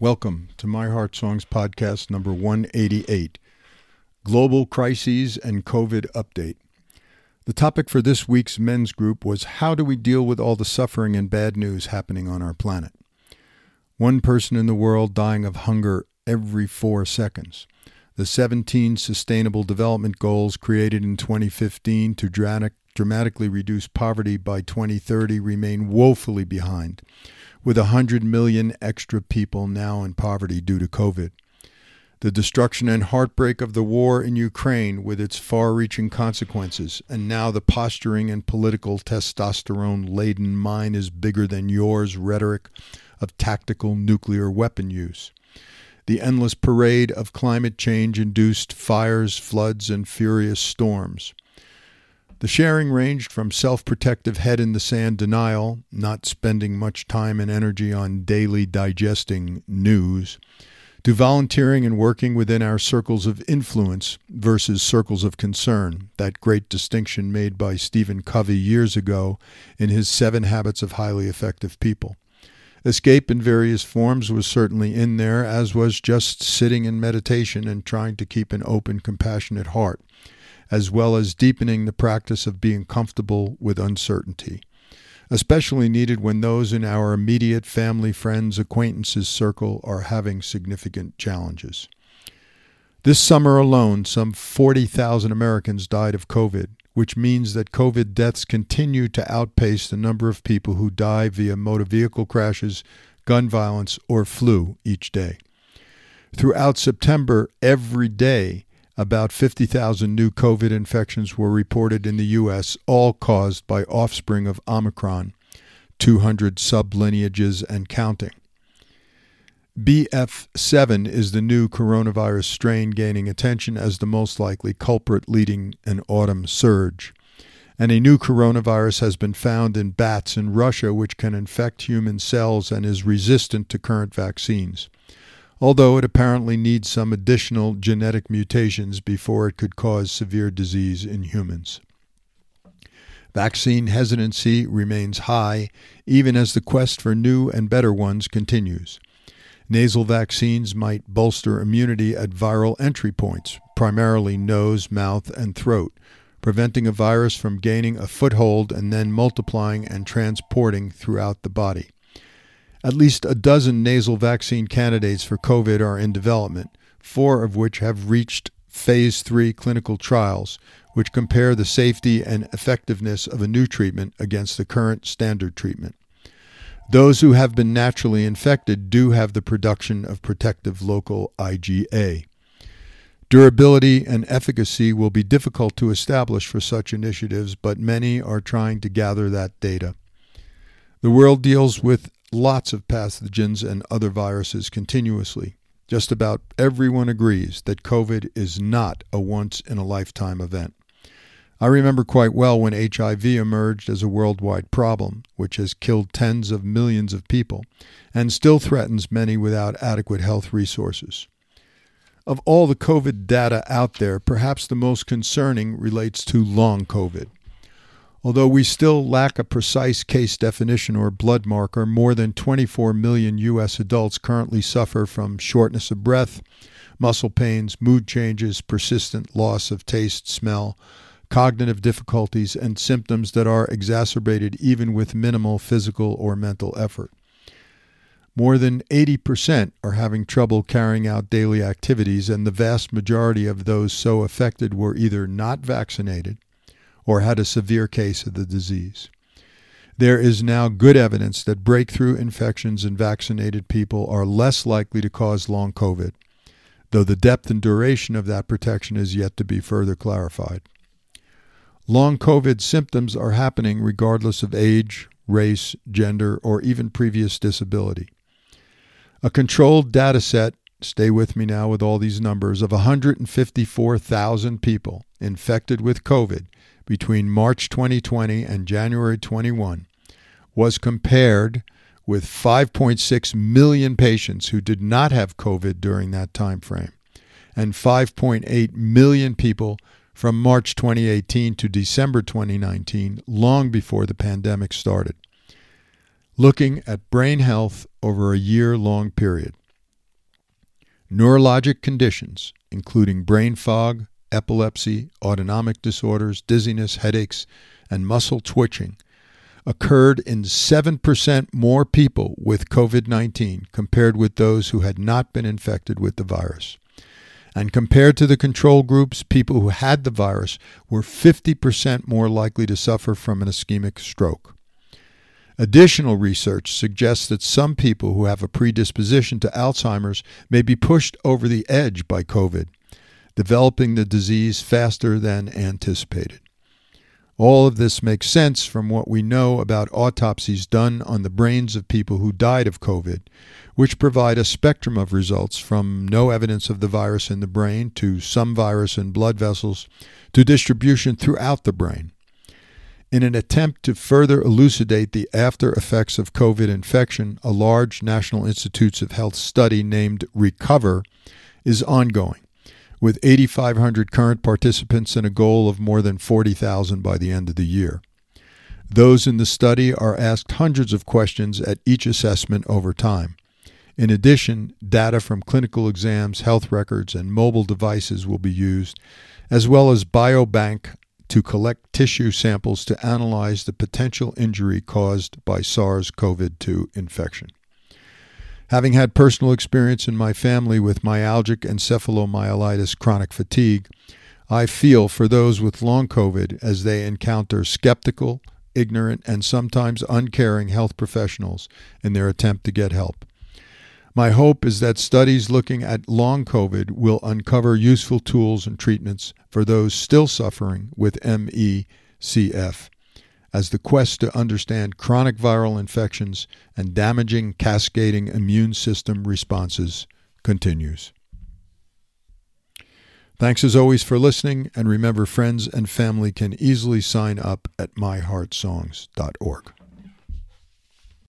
Welcome to My Heart Songs podcast number 188 Global Crises and COVID Update. The topic for this week's men's group was How do we deal with all the suffering and bad news happening on our planet? One person in the world dying of hunger every four seconds. The 17 Sustainable Development Goals created in 2015 to dramatic, dramatically reduce poverty by 2030 remain woefully behind with 100 million extra people now in poverty due to COVID. The destruction and heartbreak of the war in Ukraine, with its far reaching consequences, and now the posturing and political testosterone laden mine is bigger than yours rhetoric of tactical nuclear weapon use. The endless parade of climate change induced fires, floods, and furious storms. The sharing ranged from self protective head in the sand denial, not spending much time and energy on daily digesting news, to volunteering and working within our circles of influence versus circles of concern, that great distinction made by Stephen Covey years ago in his Seven Habits of Highly Effective People. Escape in various forms was certainly in there, as was just sitting in meditation and trying to keep an open, compassionate heart as well as deepening the practice of being comfortable with uncertainty, especially needed when those in our immediate family, friends, acquaintances circle are having significant challenges. This summer alone, some 40,000 Americans died of COVID, which means that COVID deaths continue to outpace the number of people who die via motor vehicle crashes, gun violence, or flu each day. Throughout September, every day, about 50,000 new COVID infections were reported in the U.S., all caused by offspring of Omicron, 200 sublineages and counting. BF7 is the new coronavirus strain gaining attention as the most likely culprit leading an autumn surge. And a new coronavirus has been found in bats in Russia, which can infect human cells and is resistant to current vaccines although it apparently needs some additional genetic mutations before it could cause severe disease in humans. Vaccine hesitancy remains high, even as the quest for new and better ones continues. Nasal vaccines might bolster immunity at viral entry points, primarily nose, mouth, and throat, preventing a virus from gaining a foothold and then multiplying and transporting throughout the body. At least a dozen nasal vaccine candidates for COVID are in development, four of which have reached phase three clinical trials, which compare the safety and effectiveness of a new treatment against the current standard treatment. Those who have been naturally infected do have the production of protective local IgA. Durability and efficacy will be difficult to establish for such initiatives, but many are trying to gather that data. The world deals with lots of pathogens and other viruses continuously. Just about everyone agrees that COVID is not a once in a lifetime event. I remember quite well when HIV emerged as a worldwide problem, which has killed tens of millions of people and still threatens many without adequate health resources. Of all the COVID data out there, perhaps the most concerning relates to long COVID. Although we still lack a precise case definition or blood marker, more than 24 million U.S. adults currently suffer from shortness of breath, muscle pains, mood changes, persistent loss of taste, smell, cognitive difficulties, and symptoms that are exacerbated even with minimal physical or mental effort. More than 80% are having trouble carrying out daily activities, and the vast majority of those so affected were either not vaccinated or had a severe case of the disease. There is now good evidence that breakthrough infections in vaccinated people are less likely to cause long COVID, though the depth and duration of that protection is yet to be further clarified. Long COVID symptoms are happening regardless of age, race, gender, or even previous disability. A controlled data set, stay with me now with all these numbers, of 154,000 people infected with COVID between March 2020 and January 21 was compared with 5.6 million patients who did not have COVID during that time frame and 5.8 million people from March 2018 to December 2019 long before the pandemic started looking at brain health over a year long period. Neurologic conditions, including brain fog, epilepsy, autonomic disorders, dizziness, headaches, and muscle twitching, occurred in 7% more people with COVID 19 compared with those who had not been infected with the virus. And compared to the control groups, people who had the virus were 50% more likely to suffer from an ischemic stroke. Additional research suggests that some people who have a predisposition to Alzheimer's may be pushed over the edge by COVID, developing the disease faster than anticipated. All of this makes sense from what we know about autopsies done on the brains of people who died of COVID, which provide a spectrum of results from no evidence of the virus in the brain to some virus in blood vessels to distribution throughout the brain. In an attempt to further elucidate the after effects of COVID infection, a large National Institutes of Health study named RECOVER is ongoing with 8,500 current participants and a goal of more than 40,000 by the end of the year. Those in the study are asked hundreds of questions at each assessment over time. In addition, data from clinical exams, health records, and mobile devices will be used, as well as biobank to collect tissue samples to analyze the potential injury caused by SARS CoV 2 infection. Having had personal experience in my family with myalgic encephalomyelitis chronic fatigue, I feel for those with long COVID as they encounter skeptical, ignorant, and sometimes uncaring health professionals in their attempt to get help. My hope is that studies looking at long COVID will uncover useful tools and treatments for those still suffering with MECF as the quest to understand chronic viral infections and damaging cascading immune system responses continues. Thanks as always for listening, and remember, friends and family can easily sign up at myheartsongs.org.